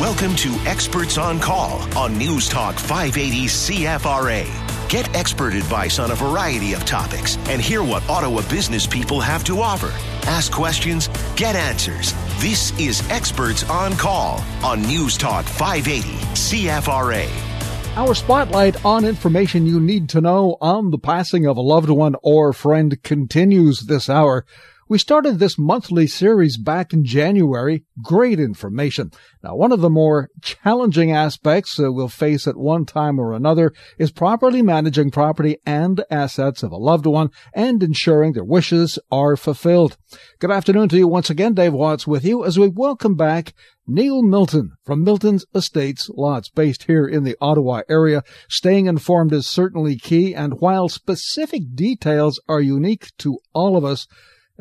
Welcome to Experts on Call on News Talk 580 CFRA. Get expert advice on a variety of topics and hear what Ottawa business people have to offer. Ask questions, get answers. This is Experts on Call on News Talk 580 CFRA. Our spotlight on information you need to know on the passing of a loved one or friend continues this hour. We started this monthly series back in January. Great information. Now, one of the more challenging aspects we'll face at one time or another is properly managing property and assets of a loved one and ensuring their wishes are fulfilled. Good afternoon to you once again. Dave Watts with you as we welcome back Neil Milton from Milton's Estates Law, based here in the Ottawa area. Staying informed is certainly key, and while specific details are unique to all of us,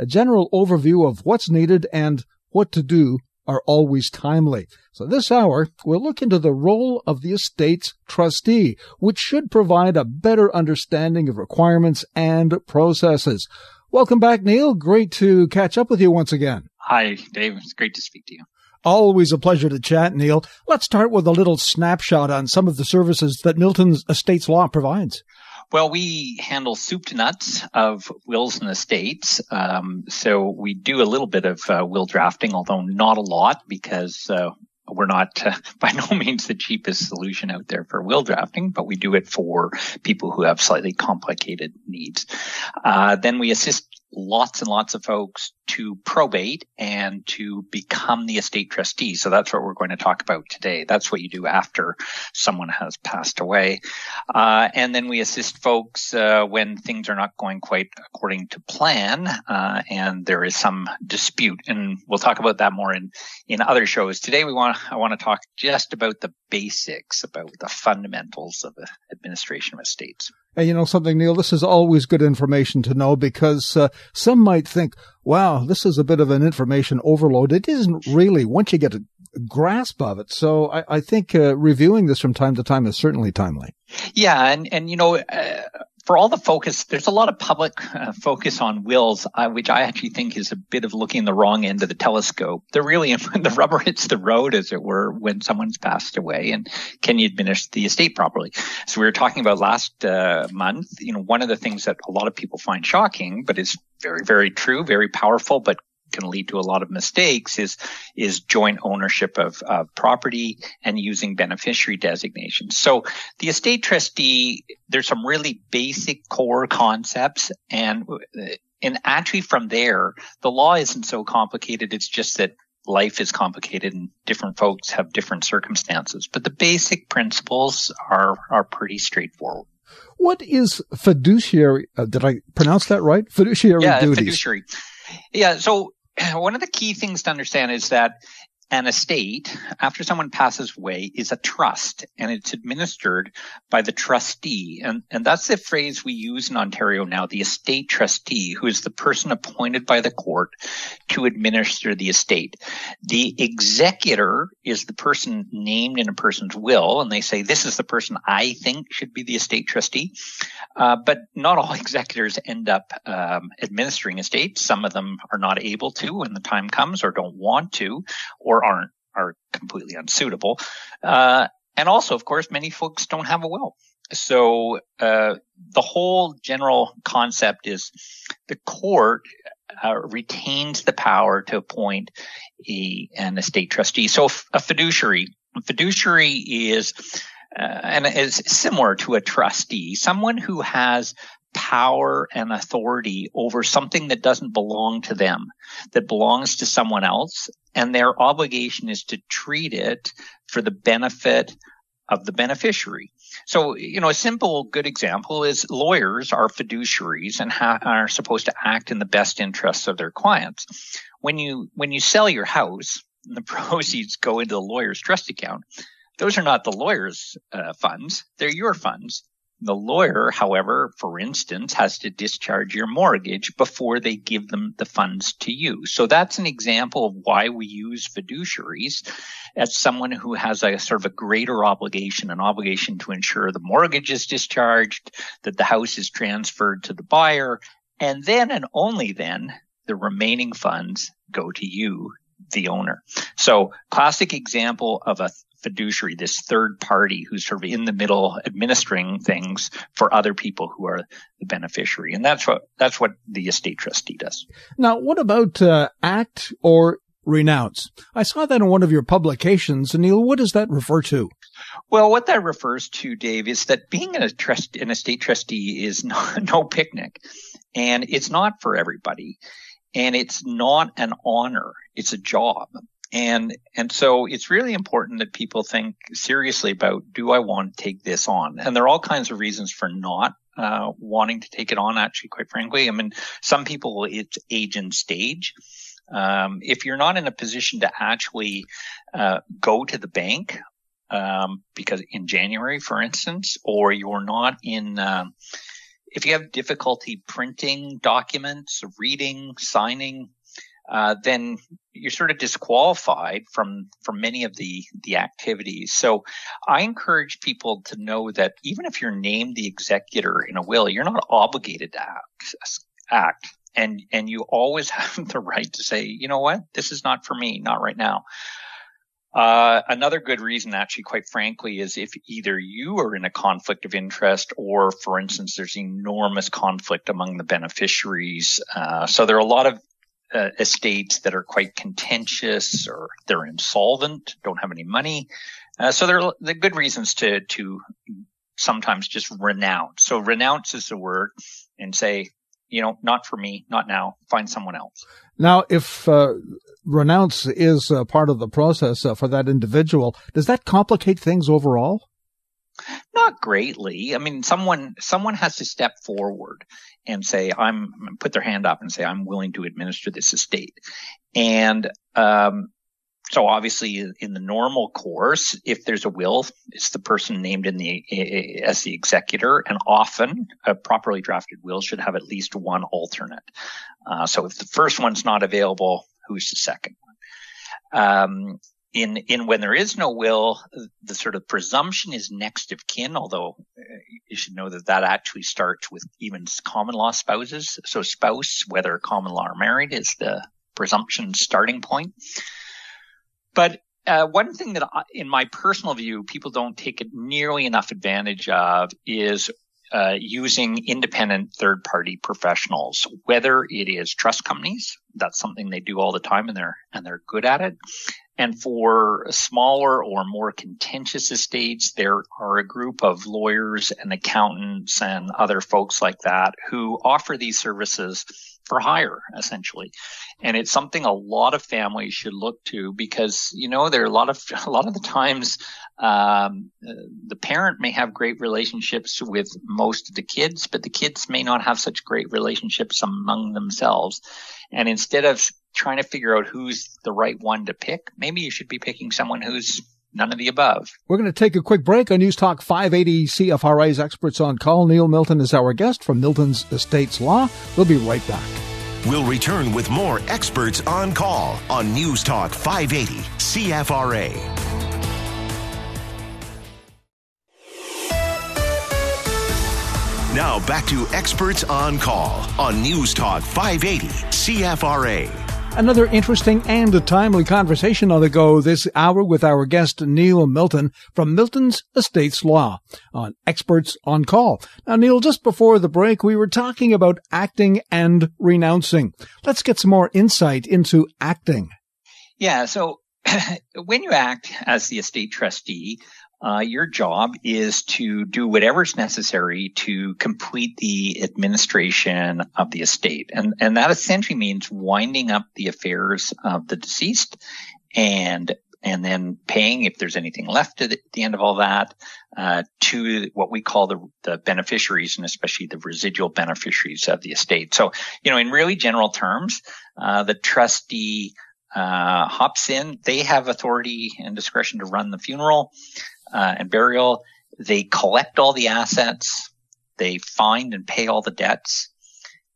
a general overview of what's needed and what to do are always timely. So this hour, we'll look into the role of the estate's trustee, which should provide a better understanding of requirements and processes. Welcome back, Neil. Great to catch up with you once again. Hi, Dave. It's great to speak to you. Always a pleasure to chat, Neil. Let's start with a little snapshot on some of the services that Milton's Estates Law provides. Well, we handle soup to nuts of wills and estates. Um, so we do a little bit of uh, will drafting, although not a lot because uh, we're not uh, by no means the cheapest solution out there for will drafting, but we do it for people who have slightly complicated needs. Uh, then we assist lots and lots of folks to probate and to become the estate trustee. So that's what we're going to talk about today. That's what you do after someone has passed away. Uh, and then we assist folks uh, when things are not going quite according to plan uh, and there is some dispute. And we'll talk about that more in, in other shows. Today we want I want to talk just about the basics, about the fundamentals of the administration of estates. And you know something, Neil, this is always good information to know because uh, some might think, wow, this is a bit of an information overload. It isn't really once you get a grasp of it. So I, I think uh, reviewing this from time to time is certainly timely. Yeah. And, and you know, uh, for all the focus, there's a lot of public uh, focus on wills, uh, which I actually think is a bit of looking the wrong end of the telescope. They're really when the rubber hits the road, as it were, when someone's passed away, and can you administer the estate properly? So we were talking about last uh, month. You know, one of the things that a lot of people find shocking, but is very, very true, very powerful, but can lead to a lot of mistakes is is joint ownership of, of property and using beneficiary designations. So the estate trustee, there's some really basic core concepts and and actually from there, the law isn't so complicated. It's just that life is complicated and different folks have different circumstances. But the basic principles are are pretty straightforward. What is fiduciary? Uh, did I pronounce that right? Fiduciary yeah, duties. Fiduciary. Yeah. So one of the key things to understand is that an estate, after someone passes away, is a trust and it's administered by the trustee. And, and that's the phrase we use in Ontario now, the estate trustee, who is the person appointed by the court to administer the estate. The executor is the person named in a person's will, and they say, this is the person I think should be the estate trustee. Uh, but not all executors end up um, administering estates. Some of them are not able to when the time comes or don't want to or aren't are completely unsuitable. Uh, and also, of course, many folks don't have a will. So uh, the whole general concept is the court uh, retains the power to appoint a, an estate trustee. So a fiduciary, a fiduciary is uh, and is similar to a trustee, someone who has power and authority over something that doesn't belong to them, that belongs to someone else. And their obligation is to treat it for the benefit of the beneficiary. So, you know, a simple good example is lawyers are fiduciaries and ha- are supposed to act in the best interests of their clients. When you, when you sell your house, the proceeds go into the lawyer's trust account. Those are not the lawyer's uh, funds. They're your funds. The lawyer, however, for instance, has to discharge your mortgage before they give them the funds to you. So that's an example of why we use fiduciaries as someone who has a sort of a greater obligation, an obligation to ensure the mortgage is discharged, that the house is transferred to the buyer, and then and only then the remaining funds go to you the owner. So classic example of a fiduciary, this third party who's sort of in the middle administering things for other people who are the beneficiary. And that's what, that's what the estate trustee does. Now, what about uh, act or renounce? I saw that in one of your publications. And Neil, what does that refer to? Well, what that refers to, Dave, is that being a trust, an estate trustee is no, no picnic and it's not for everybody and it's not an honor. It's a job. And, and so it's really important that people think seriously about, do I want to take this on? And there are all kinds of reasons for not uh, wanting to take it on, actually, quite frankly. I mean, some people, it's age and stage. Um, if you're not in a position to actually uh, go to the bank, um, because in January, for instance, or you're not in, um, if you have difficulty printing documents, reading, signing, uh, then you're sort of disqualified from from many of the the activities. So I encourage people to know that even if you're named the executor in a will, you're not obligated to act. act. And and you always have the right to say, you know what, this is not for me, not right now. Uh, another good reason, actually, quite frankly, is if either you are in a conflict of interest or, for instance, there's enormous conflict among the beneficiaries. Uh, so there are a lot of uh, estates that are quite contentious or they're insolvent, don't have any money. Uh, so there are the good reasons to, to sometimes just renounce. So renounce is the word and say, you know, not for me, not now, find someone else. Now, if uh, renounce is part of the process uh, for that individual, does that complicate things overall? Not greatly. I mean, someone someone has to step forward and say, "I'm," put their hand up and say, "I'm willing to administer this estate." And um, so obviously in the normal course, if there's a will, it's the person named in the, as the executor and often a properly drafted will should have at least one alternate. Uh, so if the first one's not available, who's the second one? Um, in, in when there is no will, the sort of presumption is next of kin, although uh, you should know that that actually starts with even common law spouses. So spouse, whether common law or married, is the presumption starting point. But uh, one thing that, I, in my personal view, people don't take nearly enough advantage of is uh, using independent third party professionals, whether it is trust companies, that's something they do all the time and they're, and they're good at it. And for smaller or more contentious estates, there are a group of lawyers and accountants and other folks like that who offer these services for hire, essentially. And it's something a lot of families should look to because, you know, there are a lot of, a lot of the times, um, the parent may have great relationships with most of the kids, but the kids may not have such great relationships among themselves. And instead of trying to figure out who's the right one to pick, maybe you should be picking someone who's none of the above. We're going to take a quick break on News Talk 580 CFRA's Experts on Call. Neil Milton is our guest from Milton's Estates Law. We'll be right back. We'll return with more Experts on Call on News Talk 580 CFRA. Now back to Experts on Call on News Talk 580 CFRA. Another interesting and timely conversation on the go this hour with our guest Neil Milton from Milton's Estates Law on Experts on Call. Now, Neil, just before the break, we were talking about acting and renouncing. Let's get some more insight into acting. Yeah. So when you act as the estate trustee, uh, your job is to do whatever's necessary to complete the administration of the estate. And, and that essentially means winding up the affairs of the deceased and and then paying if there's anything left at the end of all that uh, to what we call the, the beneficiaries and especially the residual beneficiaries of the estate. So, you know, in really general terms, uh, the trustee uh, hops in. They have authority and discretion to run the funeral uh, and burial. They collect all the assets. They find and pay all the debts.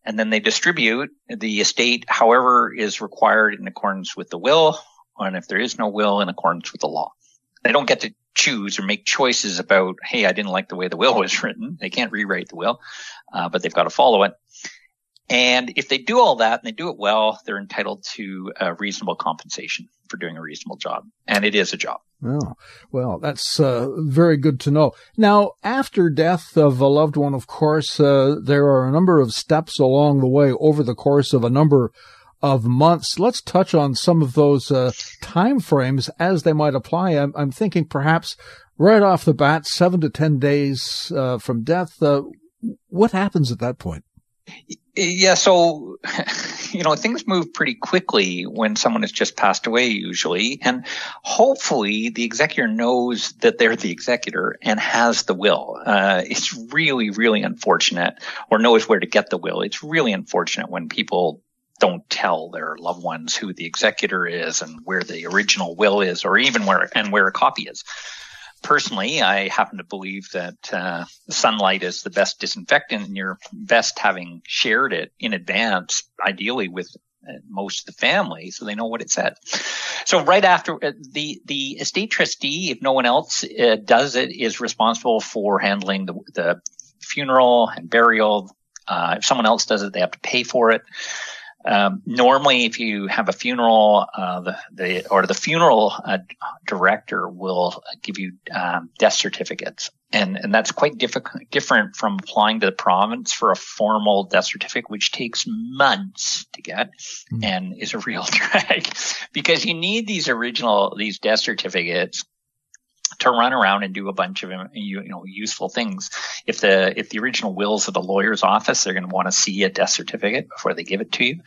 And then they distribute the estate however is required in accordance with the will, and if there is no will, in accordance with the law. They don't get to choose or make choices about, hey, I didn't like the way the will was written. They can't rewrite the will, uh, but they've got to follow it. And if they do all that and they do it well, they're entitled to a reasonable compensation for doing a reasonable job. And it is a job. Oh, well, that's uh, very good to know. Now, after death of a loved one, of course, uh, there are a number of steps along the way over the course of a number of months. Let's touch on some of those uh, time frames as they might apply. I'm, I'm, thinking perhaps right off the bat, seven to ten days uh, from death. Uh, what happens at that point? Yeah, so you know things move pretty quickly when someone has just passed away, usually, and hopefully the executor knows that they're the executor and has the will. Uh, it's really, really unfortunate, or knows where to get the will. It's really unfortunate when people don't tell their loved ones who the executor is and where the original will is, or even where and where a copy is personally, I happen to believe that uh, sunlight is the best disinfectant, and you're best having shared it in advance, ideally with uh, most of the family, so they know what it said. So right after uh, the the estate trustee, if no one else uh, does it, is responsible for handling the, the funeral and burial. Uh, if someone else does it, they have to pay for it. Um, normally, if you have a funeral, uh, the, the, or the funeral uh, director will give you um, death certificates, and and that's quite difficult, different from applying to the province for a formal death certificate, which takes months to get, mm. and is a real drag because you need these original these death certificates to run around and do a bunch of you know useful things. If the if the original will's at the lawyer's office, they're going to want to see a death certificate before they give it to you,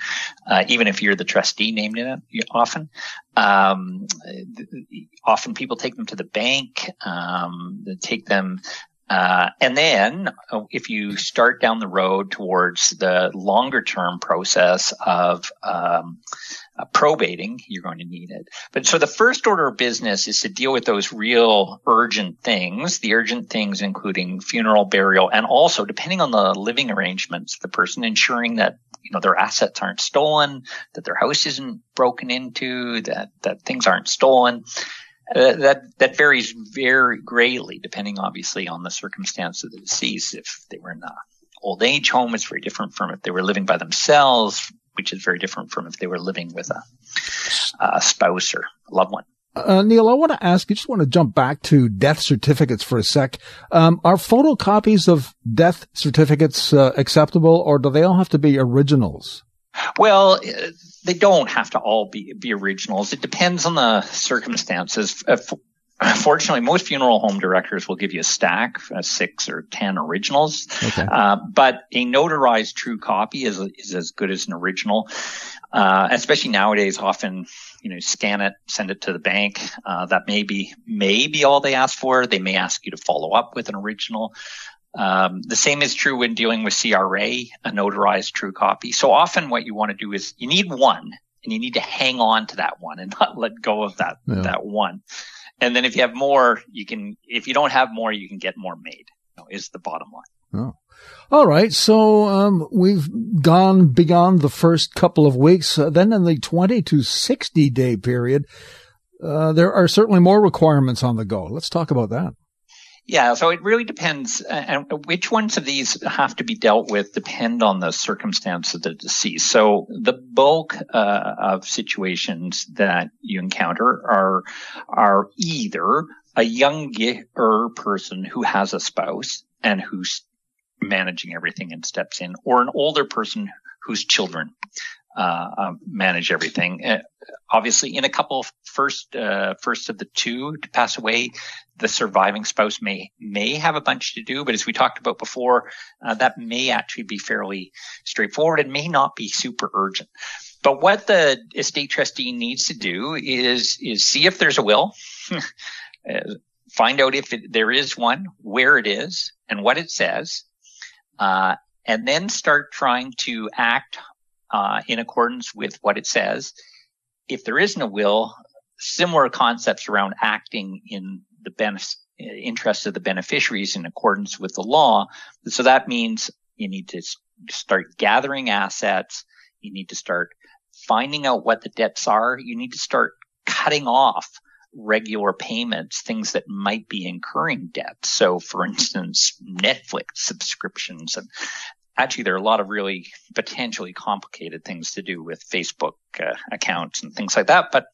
uh, even if you're the trustee named in it. Often, um, often people take them to the bank. Um, take them uh, and then uh, if you start down the road towards the longer term process of um, uh, probating, you're going to need it. But so the first order of business is to deal with those real urgent things, the urgent things including funeral, burial, and also depending on the living arrangements, the person ensuring that you know their assets aren't stolen, that their house isn't broken into, that that things aren't stolen. Uh, that that varies very greatly, depending obviously on the circumstance of the deceased. If they were in a old age home, it's very different from if they were living by themselves, which is very different from if they were living with a, a spouse or a loved one. Uh, Neil, I want to ask you, just want to jump back to death certificates for a sec. Um, are photocopies of death certificates uh, acceptable or do they all have to be originals? Well, uh, they don't have to all be, be originals. It depends on the circumstances. Fortunately, most funeral home directors will give you a stack, uh, six or ten originals. Okay. Uh, but a notarized true copy is is as good as an original. Uh, especially nowadays, often you know scan it, send it to the bank. Uh, that may be may be all they ask for. They may ask you to follow up with an original. Um, the same is true when dealing with CRA, a notarized true copy. So often, what you want to do is you need one, and you need to hang on to that one and not let go of that yeah. that one. And then if you have more, you can, if you don't have more, you can get more made, you know, is the bottom line. Oh. All right. So, um, we've gone beyond the first couple of weeks. Uh, then in the 20 to 60 day period, uh, there are certainly more requirements on the go. Let's talk about that. Yeah, so it really depends, uh, and which ones of these have to be dealt with depend on the circumstance of the deceased. So the bulk uh, of situations that you encounter are are either a younger person who has a spouse and who's managing everything and steps in, or an older person whose children uh, um, manage everything. Uh, obviously, in a couple of first uh, first of the two to pass away, the surviving spouse may may have a bunch to do. But as we talked about before, uh, that may actually be fairly straightforward and may not be super urgent. But what the estate trustee needs to do is is see if there's a will. Uh, find out if it, there is one, where it is, and what it says, uh, and then start trying to act uh, in accordance with what it says. If there isn't a will, similar concepts around acting in the benef- interest of the beneficiaries in accordance with the law. So that means you need to start gathering assets. You need to start finding out what the debts are. You need to start cutting off regular payments, things that might be incurring debt. So for instance, Netflix subscriptions and actually, there are a lot of really potentially complicated things to do with Facebook uh, accounts and things like that. But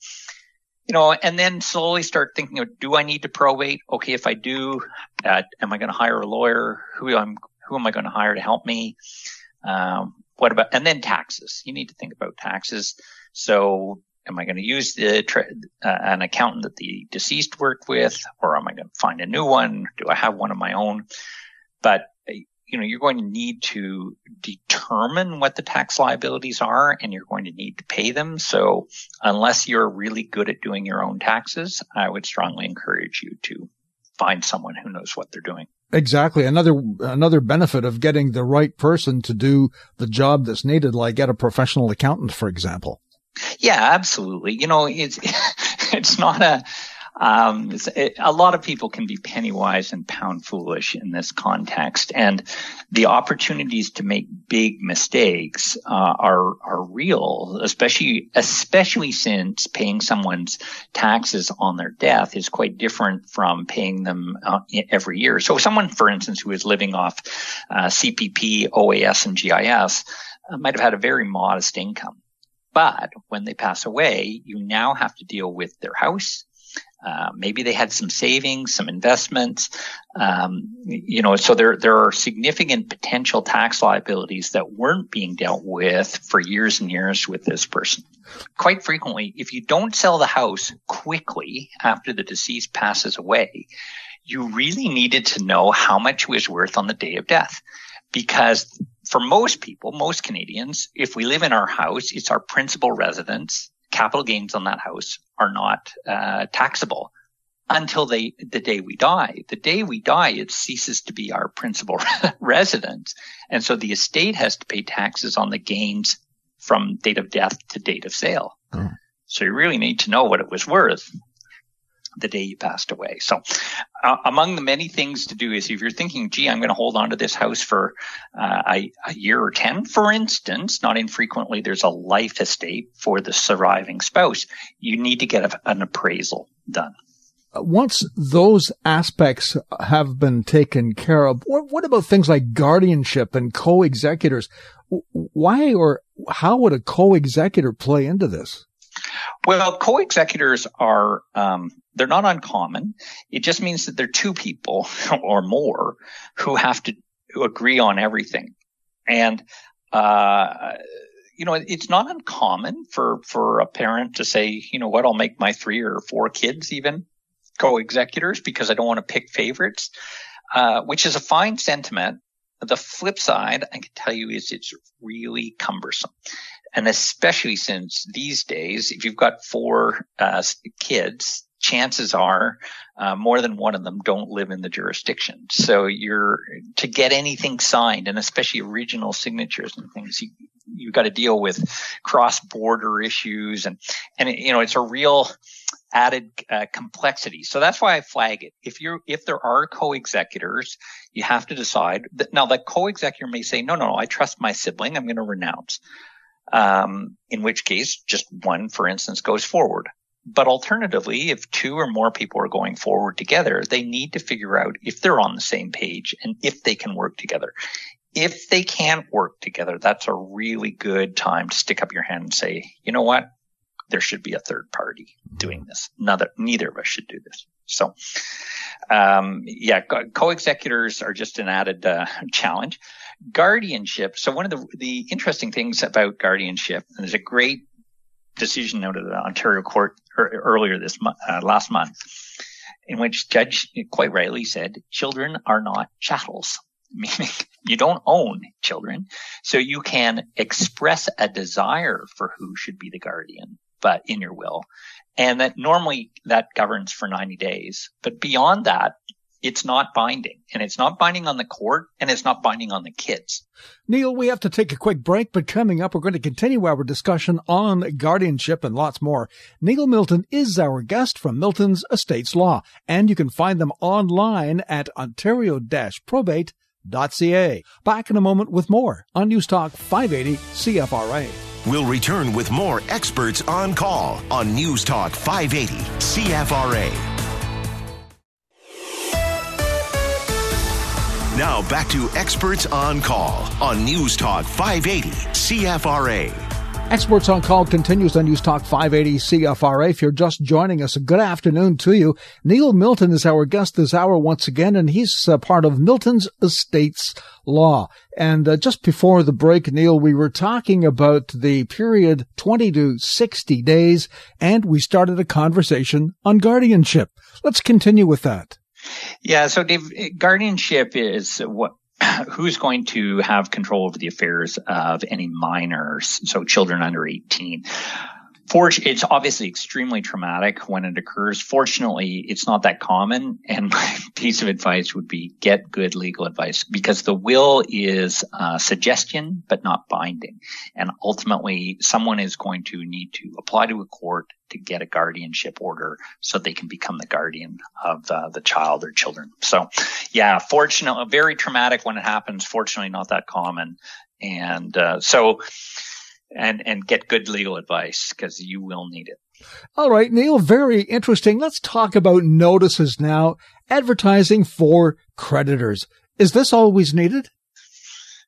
you know, and then slowly start thinking of, do I need to probate? Okay, if I do, uh, am I going to hire a lawyer? Who am who am I going to hire to help me? Um, what about and then taxes? You need to think about taxes. So, am I going to use the uh, an accountant that the deceased worked with, or am I going to find a new one? Do I have one of my own? But you know, you're going to need to determine what the tax liabilities are and you're going to need to pay them. So unless you're really good at doing your own taxes, I would strongly encourage you to find someone who knows what they're doing. Exactly. Another, another benefit of getting the right person to do the job that's needed, like get a professional accountant, for example. Yeah, absolutely. You know, it's, it's not a, um, it, a lot of people can be penny wise and pound foolish in this context, and the opportunities to make big mistakes uh, are are real, especially especially since paying someone's taxes on their death is quite different from paying them uh, every year. So, someone, for instance, who is living off uh, CPP, OAS, and GIS uh, might have had a very modest income. But when they pass away, you now have to deal with their house, uh, maybe they had some savings, some investments. Um, you know, so there there are significant potential tax liabilities that weren't being dealt with for years and years with this person. Quite frequently, if you don't sell the house quickly after the deceased passes away, you really needed to know how much it was worth on the day of death. Because for most people, most Canadians, if we live in our house, it's our principal residence capital gains on that house are not uh, taxable until they the day we die. The day we die, it ceases to be our principal residence, and so the estate has to pay taxes on the gains from date of death to date of sale. Mm. So you really need to know what it was worth the day you passed away. So, uh, among the many things to do is if you're thinking, gee, I'm going to hold on to this house for uh, a, a, year or 10, for instance, not infrequently, there's a life estate for the surviving spouse. You need to get a, an appraisal done. Once those aspects have been taken care of, what, what about things like guardianship and co-executors? Why or how would a co-executor play into this? Well, co-executors are um, they're not uncommon. It just means that they're two people or more who have to agree on everything. And, uh, you know, it's not uncommon for, for a parent to say, you know what, I'll make my three or four kids even co-executors because I don't want to pick favorites, uh, which is a fine sentiment. The flip side, I can tell you, is it's really cumbersome. And especially since these days, if you've got four uh, kids, chances are uh, more than one of them don't live in the jurisdiction. So you're to get anything signed, and especially original signatures and things, you, you've got to deal with cross-border issues, and and you know it's a real added uh, complexity. So that's why I flag it. If you're if there are co-executors, you have to decide that now the co-executor may say, no, no, no, I trust my sibling, I'm going to renounce. Um, in which case, just one, for instance, goes forward. But alternatively, if two or more people are going forward together, they need to figure out if they're on the same page and if they can work together. If they can't work together, that's a really good time to stick up your hand and say, you know what? There should be a third party doing this. Neither, neither of us should do this. So, um, yeah, co-executors are just an added uh, challenge. Guardianship. So one of the the interesting things about guardianship, and there's a great decision out of the Ontario court earlier this month, uh, last month, in which judge quite rightly said, children are not chattels, meaning you don't own children. So you can express a desire for who should be the guardian, but in your will. And that normally that governs for 90 days. But beyond that, it's not binding and it's not binding on the court and it's not binding on the kids. Neil, we have to take a quick break, but coming up, we're going to continue our discussion on guardianship and lots more. Neil Milton is our guest from Milton's Estates Law, and you can find them online at ontario-probate.ca. Back in a moment with more on News Talk 580 CFRA. We'll return with more experts on call on News Talk 580 CFRA. Now back to Experts on Call on News Talk 580 CFRA. Experts on Call continues on News Talk 580 CFRA. If you're just joining us, good afternoon to you. Neil Milton is our guest this hour once again, and he's uh, part of Milton's Estates Law. And uh, just before the break, Neil, we were talking about the period 20 to 60 days, and we started a conversation on guardianship. Let's continue with that. Yeah, so Dave, guardianship is what who's going to have control over the affairs of any minors, so children under 18? For, it's obviously extremely traumatic when it occurs. Fortunately, it's not that common. And my piece of advice would be get good legal advice because the will is uh, suggestion, but not binding. And ultimately, someone is going to need to apply to a court to get a guardianship order so they can become the guardian of uh, the child or children. So, yeah, fortunately, very traumatic when it happens. Fortunately, not that common. And uh, so, and and get good legal advice because you will need it. All right, Neil, very interesting. Let's talk about notices now. Advertising for creditors. Is this always needed?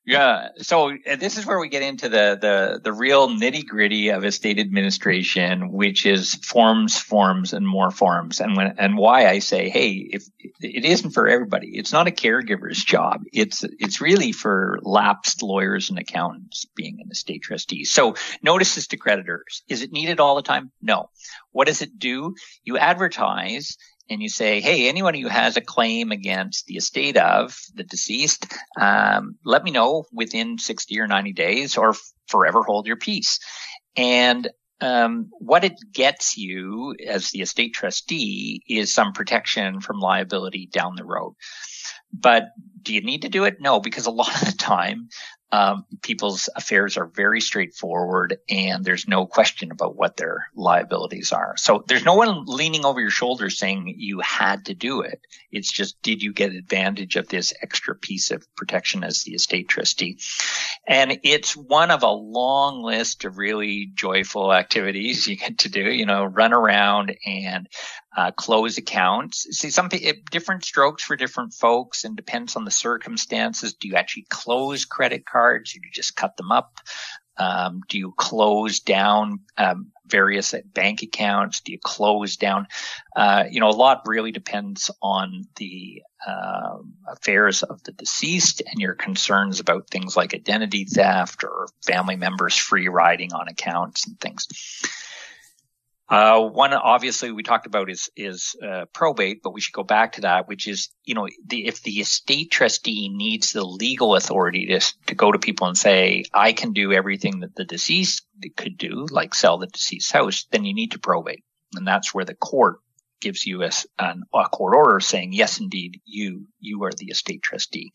Yeah. So uh, this is where we get into the, the, the real nitty gritty of estate administration, which is forms, forms, and more forms. And when, and why I say, Hey, if it isn't for everybody, it's not a caregiver's job. It's, it's really for lapsed lawyers and accountants being an estate trustee. So notices to creditors. Is it needed all the time? No. What does it do? You advertise and you say, hey, anyone who has a claim against the estate of the deceased, um, let me know within 60 or 90 days or forever hold your peace. And um, what it gets you as the estate trustee is some protection from liability down the road. But do you need to do it? No, because a lot of the time um, people's affairs are very straightforward and there's no question about what their liabilities are. So there's no one leaning over your shoulder saying you had to do it. It's just, did you get advantage of this extra piece of protection as the estate trustee? And it's one of a long list of really joyful activities you get to do, you know, run around and uh, close accounts. See, some different strokes for different folks and depends on the circumstances. Do you actually close credit cards? Or do you just cut them up? Um, do you close down um, various bank accounts? Do you close down? Uh, you know, a lot really depends on the uh, affairs of the deceased and your concerns about things like identity theft or family members free riding on accounts and things. Uh, one obviously we talked about is is uh, probate, but we should go back to that, which is you know the, if the estate trustee needs the legal authority to to go to people and say I can do everything that the deceased could do, like sell the deceased house, then you need to probate, and that's where the court gives you a, an, a court order saying yes, indeed, you you are the estate trustee.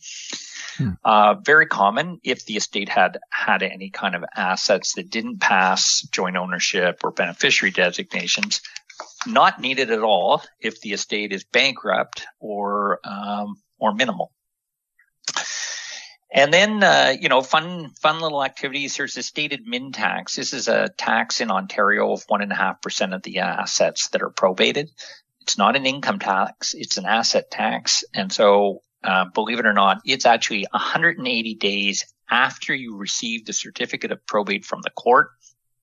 Hmm. Uh, very common if the estate had had any kind of assets that didn't pass joint ownership or beneficiary designations. Not needed at all if the estate is bankrupt or um, or minimal. And then, uh, you know, fun, fun little activities. There's a state admin tax. This is a tax in Ontario of one and a half percent of the assets that are probated. It's not an income tax. It's an asset tax. And so uh, believe it or not, it's actually 180 days after you receive the certificate of probate from the court.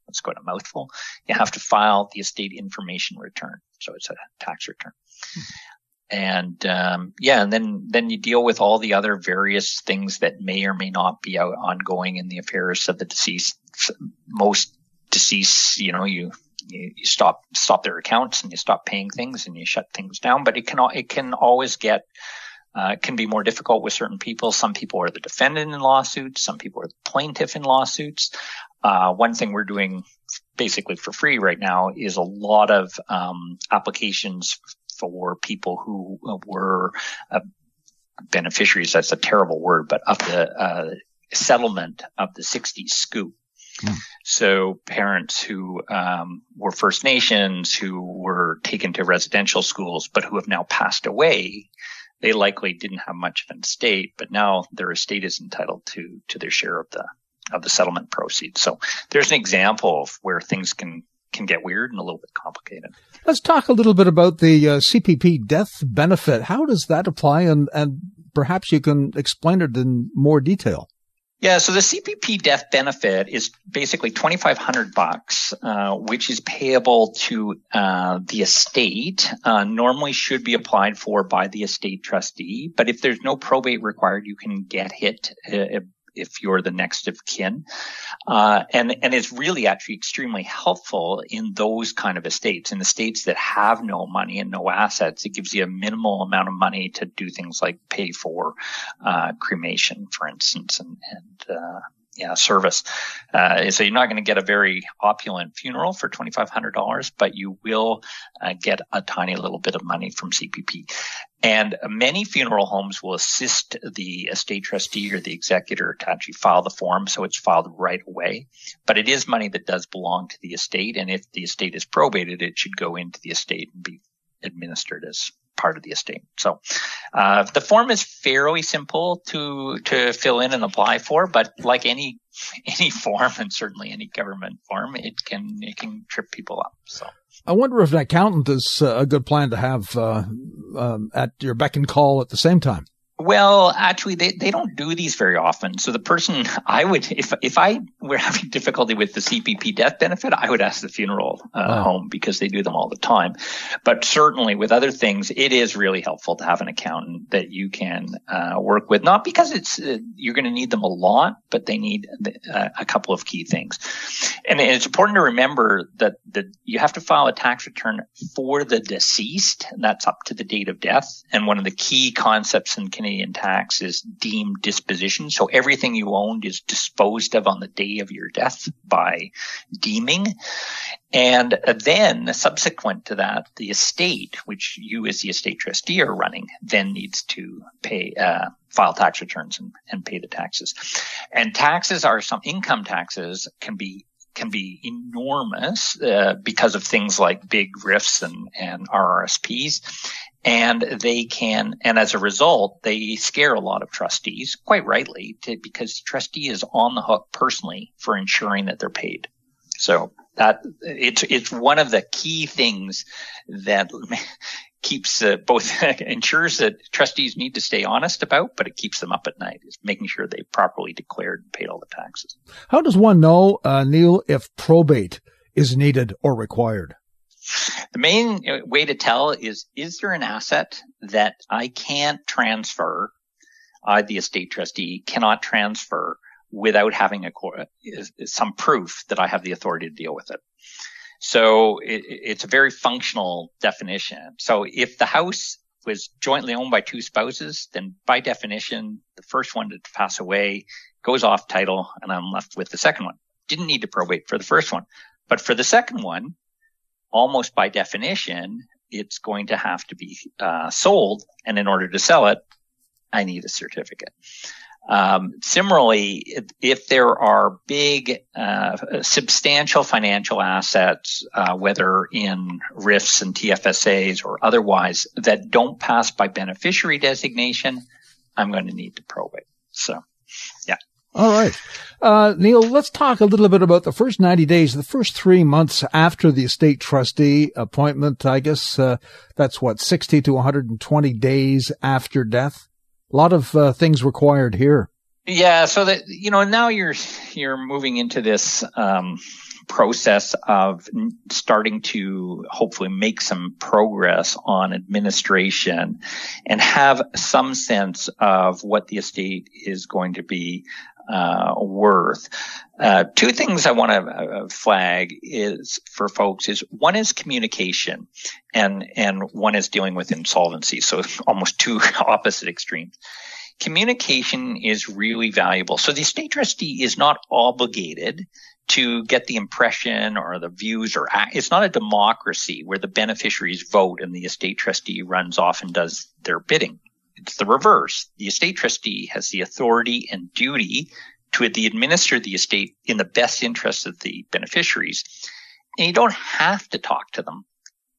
Let's go to mouthful. You have to file the estate information return. So it's a tax return. And, um, yeah, and then, then you deal with all the other various things that may or may not be out ongoing in the affairs of the deceased. Most deceased, you know, you, you, you stop, stop their accounts and you stop paying things and you shut things down, but it can, it can always get, uh, can be more difficult with certain people. Some people are the defendant in lawsuits. Some people are the plaintiff in lawsuits. Uh, one thing we're doing basically for free right now is a lot of um, applications for people who were uh, beneficiaries. That's a terrible word, but of the uh, settlement of the 60s scoop. Hmm. So parents who um, were First Nations, who were taken to residential schools, but who have now passed away, they likely didn't have much of an estate, but now their estate is entitled to to their share of the of the settlement proceeds. So there's an example of where things can can get weird and a little bit complicated. Let's talk a little bit about the uh, CPP death benefit. How does that apply, and and perhaps you can explain it in more detail. Yeah, so the CPP death benefit is basically twenty five hundred bucks, uh, which is payable to uh, the estate. Uh, normally, should be applied for by the estate trustee, but if there's no probate required, you can get hit uh, if you're the next of kin. Uh, and, and it's really actually extremely helpful in those kind of estates, in the states that have no money and no assets. It gives you a minimal amount of money to do things like pay for, uh, cremation, for instance, and, and, uh, yeah, service. Uh, so you're not going to get a very opulent funeral for $2,500, but you will uh, get a tiny little bit of money from CPP. And many funeral homes will assist the estate trustee or the executor to actually file the form. So it's filed right away, but it is money that does belong to the estate. And if the estate is probated, it should go into the estate and be administered as part of the estate. So uh, the form is fairly simple to to fill in and apply for, but like any any form and certainly any government form, it can it can trip people up. So I wonder if an accountant is uh, a good plan to have uh, um, at your beck and call at the same time. Well, actually, they, they don't do these very often. So the person I would, if if I were having difficulty with the CPP death benefit, I would ask the funeral uh, wow. home because they do them all the time. But certainly with other things, it is really helpful to have an accountant that you can uh, work with. Not because it's uh, you're going to need them a lot, but they need uh, a couple of key things. And it's important to remember that that you have to file a tax return for the deceased, and that's up to the date of death. And one of the key concepts in Canadian Canadian tax is deemed disposition. So everything you owned is disposed of on the day of your death by deeming. And then subsequent to that, the estate, which you as the estate trustee are running, then needs to pay, uh, file tax returns and, and pay the taxes. And taxes are some income taxes can be can be enormous uh, because of things like big RRIFs and, and RRSPs and they can, and as a result, they scare a lot of trustees, quite rightly, to, because the trustee is on the hook personally for ensuring that they're paid. So that it's it's one of the key things that keeps uh, both ensures that trustees need to stay honest about, but it keeps them up at night is making sure they properly declared and paid all the taxes. How does one know, uh, Neil, if probate is needed or required? The main uh, way to tell is, is there an asset that I can't transfer? I, the estate trustee, cannot transfer without having a, some proof that I have the authority to deal with it. So it, it's a very functional definition. So if the house was jointly owned by two spouses, then by definition, the first one to pass away goes off title and I'm left with the second one. Didn't need to probate for the first one. But for the second one, almost by definition, it's going to have to be uh, sold. And in order to sell it, I need a certificate. Um, similarly, if, there are big, uh, substantial financial assets, uh, whether in RRIFs and TFSAs or otherwise, that don't pass by beneficiary designation, I'm going to need to probate. So. All right. Uh, Neil, let's talk a little bit about the first 90 days, the first three months after the estate trustee appointment. I guess, uh, that's what, 60 to 120 days after death. A lot of uh, things required here. Yeah. So that, you know, now you're, you're moving into this, um, process of starting to hopefully make some progress on administration and have some sense of what the estate is going to be uh, worth. Uh, two things I want to uh, flag is for folks is one is communication and, and one is dealing with insolvency. So almost two opposite extremes. Communication is really valuable. So the estate trustee is not obligated to get the impression or the views or. It's not a democracy where the beneficiaries vote and the estate trustee runs off and does their bidding. It's the reverse. The estate trustee has the authority and duty to administer the estate in the best interest of the beneficiaries. And you don't have to talk to them,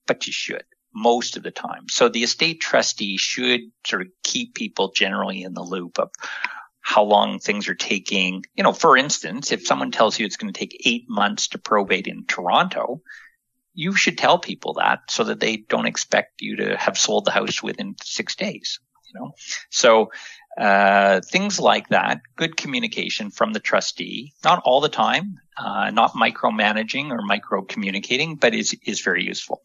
but you should most of the time. So the estate trustee should sort of keep people generally in the loop of how long things are taking. You know, for instance, if someone tells you it's going to take eight months to probate in Toronto, you should tell people that so that they don't expect you to have sold the house within six days You know, so uh, things like that, good communication from the trustee, not all the time, uh, not micromanaging or micro communicating, but is is very useful.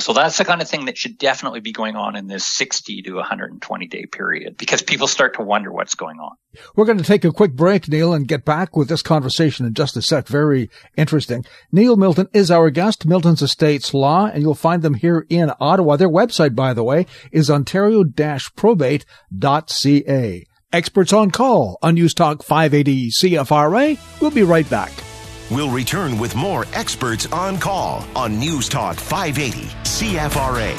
So that's the kind of thing that should definitely be going on in this 60 to 120 day period because people start to wonder what's going on. We're going to take a quick break, Neil, and get back with this conversation in just a sec. Very interesting. Neil Milton is our guest, Milton's Estates Law, and you'll find them here in Ottawa. Their website, by the way, is ontario-probate.ca. Experts on call on News Talk 580 CFRA. We'll be right back. We'll return with more experts on call on News Talk 580 CFRA.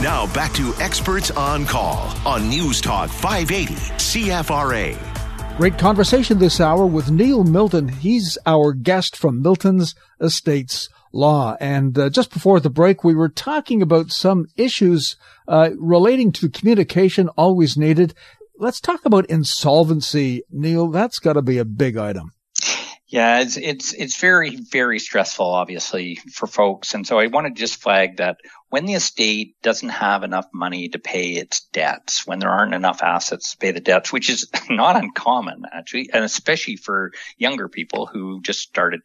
Now back to experts on call on News Talk 580 CFRA. Great conversation this hour with Neil Milton. He's our guest from Milton's Estates Law. And uh, just before the break, we were talking about some issues uh, relating to communication always needed let's talk about insolvency, Neil. That's got to be a big item. Yeah, it's it's it's very very stressful, obviously, for folks. And so I want to just flag that when the estate doesn't have enough money to pay its debts, when there aren't enough assets to pay the debts, which is not uncommon actually, and especially for younger people who just started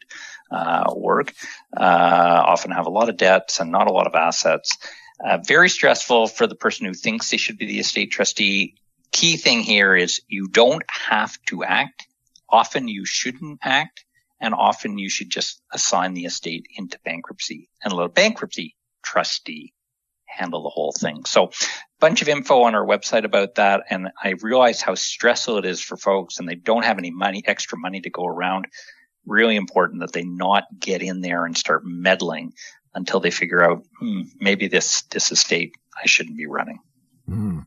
uh, work, uh, often have a lot of debts and not a lot of assets. Uh, very stressful for the person who thinks they should be the estate trustee key thing here is you don't have to act. Often you shouldn't act and often you should just assign the estate into bankruptcy and let a bankruptcy trustee handle the whole thing. So bunch of info on our website about that. And I realize how stressful it is for folks and they don't have any money, extra money to go around. Really important that they not get in there and start meddling until they figure out, hmm, maybe this, this estate I shouldn't be running. Mm.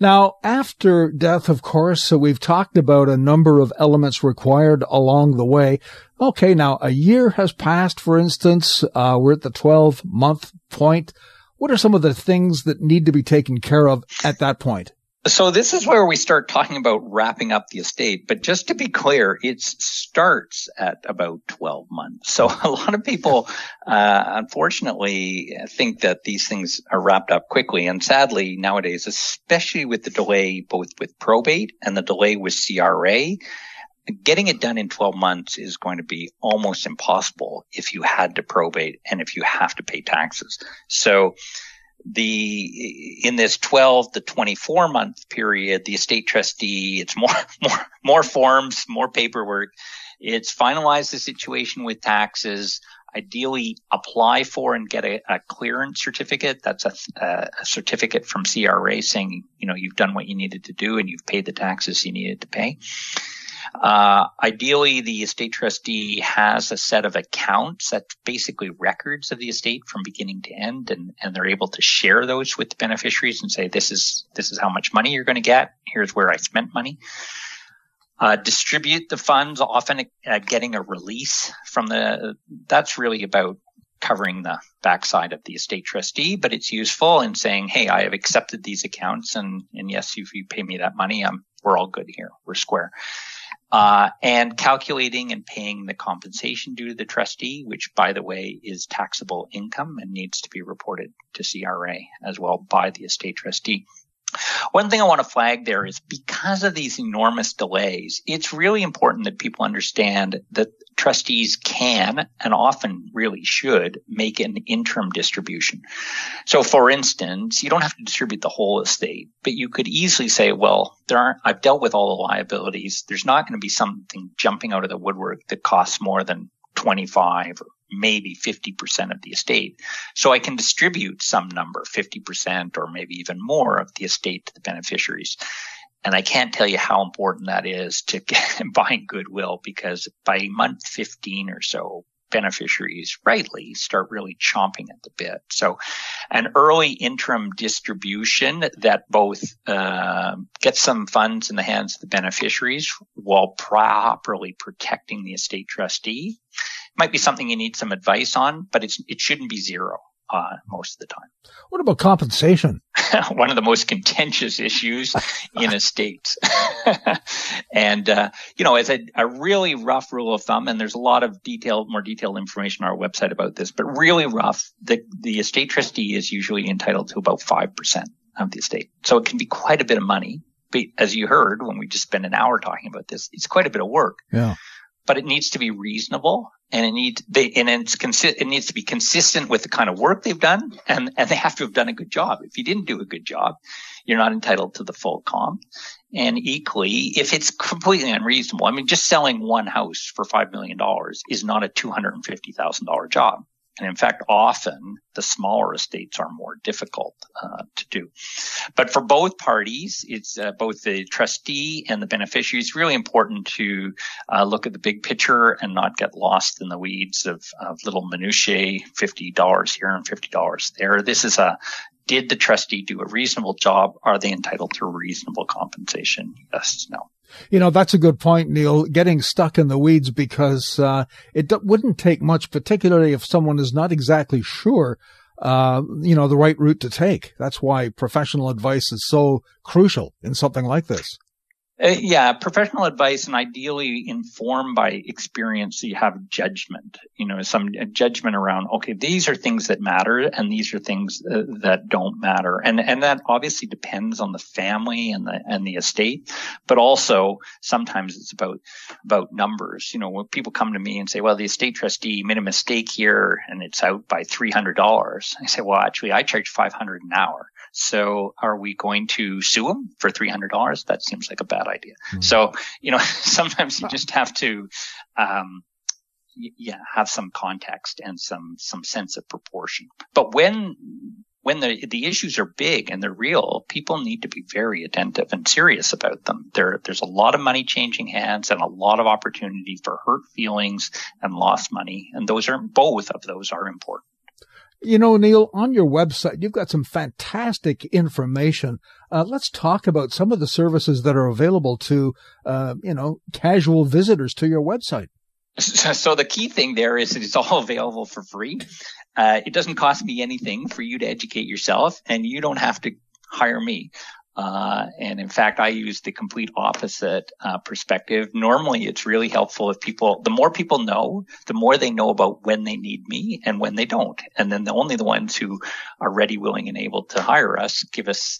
Now, after death, of course, so we've talked about a number of elements required along the way. Okay, now a year has passed, for instance. Uh, we're at the 12 month point. What are some of the things that need to be taken care of at that point? So this is where we start talking about wrapping up the estate. But just to be clear, it starts at about 12 months. So a lot of people, uh, unfortunately think that these things are wrapped up quickly. And sadly nowadays, especially with the delay both with probate and the delay with CRA, getting it done in 12 months is going to be almost impossible if you had to probate and if you have to pay taxes. So the in this 12 to 24 month period the estate trustee it's more more more forms more paperwork. It's finalize the situation with taxes ideally apply for and get a, a clearance certificate. That's a, a, certificate from cra saying you know you've done what you needed to do and you've paid the taxes you needed to pay uh, ideally, the estate trustee has a set of accounts that's basically records of the estate from beginning to end, and, and they're able to share those with the beneficiaries and say, "This is this is how much money you're going to get. Here's where I spent money." Uh, distribute the funds, often uh, getting a release from the. That's really about covering the backside of the estate trustee, but it's useful in saying, "Hey, I have accepted these accounts, and and yes, if you pay me that money, I'm we're all good here. We're square." Uh, and calculating and paying the compensation due to the trustee, which by the way is taxable income and needs to be reported to CRA as well by the estate trustee. One thing I want to flag there is because of these enormous delays, it's really important that people understand that trustees can and often really should make an interim distribution. So for instance, you don't have to distribute the whole estate, but you could easily say, well, there aren't, I've dealt with all the liabilities. There's not going to be something jumping out of the woodwork that costs more than 25 or maybe 50% of the estate. So I can distribute some number, 50% or maybe even more of the estate to the beneficiaries. And I can't tell you how important that is to get, buying goodwill because by month 15 or so, beneficiaries rightly start really chomping at the bit. So an early interim distribution that both uh, gets some funds in the hands of the beneficiaries while properly protecting the estate trustee might be something you need some advice on, but it's, it shouldn't be zero. Uh, most of the time. What about compensation? One of the most contentious issues in estates. and, uh, you know, as a, a, really rough rule of thumb, and there's a lot of detailed, more detailed information on our website about this, but really rough, the, the estate trustee is usually entitled to about 5% of the estate. So it can be quite a bit of money. But as you heard when we just spent an hour talking about this, it's quite a bit of work. Yeah. But it needs to be reasonable and it needs they and it's consi- it needs to be consistent with the kind of work they've done and and they have to have done a good job. If you didn't do a good job, you're not entitled to the full comp. And equally, if it's completely unreasonable, I mean, just selling one house for $5 million is not a $250,000 job. And in fact, often the smaller estates are more difficult uh, to do. But for both parties, it's uh, both the trustee and the beneficiary. It's really important to uh, look at the big picture and not get lost in the weeds of, of little minutiae, $50 here and $50 there. This is a did the trustee do a reasonable job? Are they entitled to reasonable compensation? Yes, no. You know, that's a good point, Neil, getting stuck in the weeds because uh, it d- wouldn't take much, particularly if someone is not exactly sure, uh, you know, the right route to take. That's why professional advice is so crucial in something like this. Uh, yeah, professional advice and ideally informed by experience. So you have judgment, you know, some judgment around, okay, these are things that matter and these are things uh, that don't matter. And, and that obviously depends on the family and the, and the estate, but also sometimes it's about, about numbers. You know, when people come to me and say, well, the estate trustee made a mistake here and it's out by $300. I say, well, actually I charge 500 an hour. So are we going to sue them for $300? That seems like a bad idea. Mm-hmm. So, you know, sometimes you just have to, um, yeah, have some context and some, some sense of proportion. But when, when the, the issues are big and they're real, people need to be very attentive and serious about them. There, there's a lot of money changing hands and a lot of opportunity for hurt feelings and lost money. And those are, both of those are important. You know, Neil, on your website, you've got some fantastic information. Uh, let's talk about some of the services that are available to, uh, you know, casual visitors to your website. So the key thing there is it's all available for free. Uh, it doesn't cost me anything for you to educate yourself and you don't have to hire me. Uh, and in fact, I use the complete opposite uh, perspective. Normally, it's really helpful if people, the more people know, the more they know about when they need me and when they don't. And then the only the ones who are ready, willing, and able to hire us give us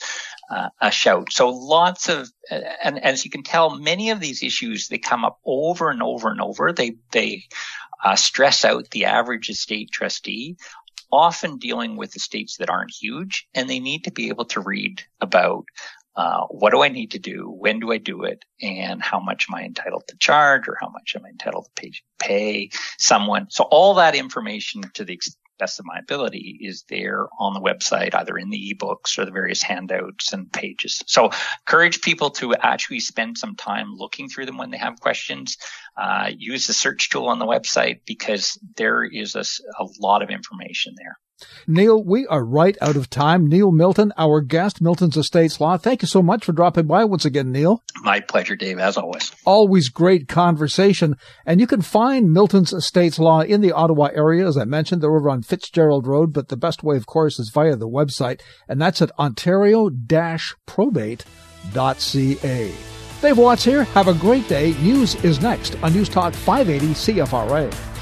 uh, a shout. So lots of, and as you can tell, many of these issues they come up over and over and over. They they uh, stress out the average estate trustee often dealing with estates that aren't huge and they need to be able to read about uh, what do I need to do? When do I do it? And how much am I entitled to charge or how much am I entitled to pay, pay someone? So all that information to the best of my ability is there on the website, either in the ebooks or the various handouts and pages. So encourage people to actually spend some time looking through them when they have questions. Uh, use the search tool on the website because there is a, a lot of information there. Neil, we are right out of time. Neil Milton, our guest, Milton's Estates Law. Thank you so much for dropping by once again, Neil. My pleasure, Dave, as always. Always great conversation. And you can find Milton's Estates Law in the Ottawa area. As I mentioned, they're over on Fitzgerald Road, but the best way, of course, is via the website, and that's at ontario-probate.ca. Dave Watts here. Have a great day. News is next on News Talk 580 CFRA.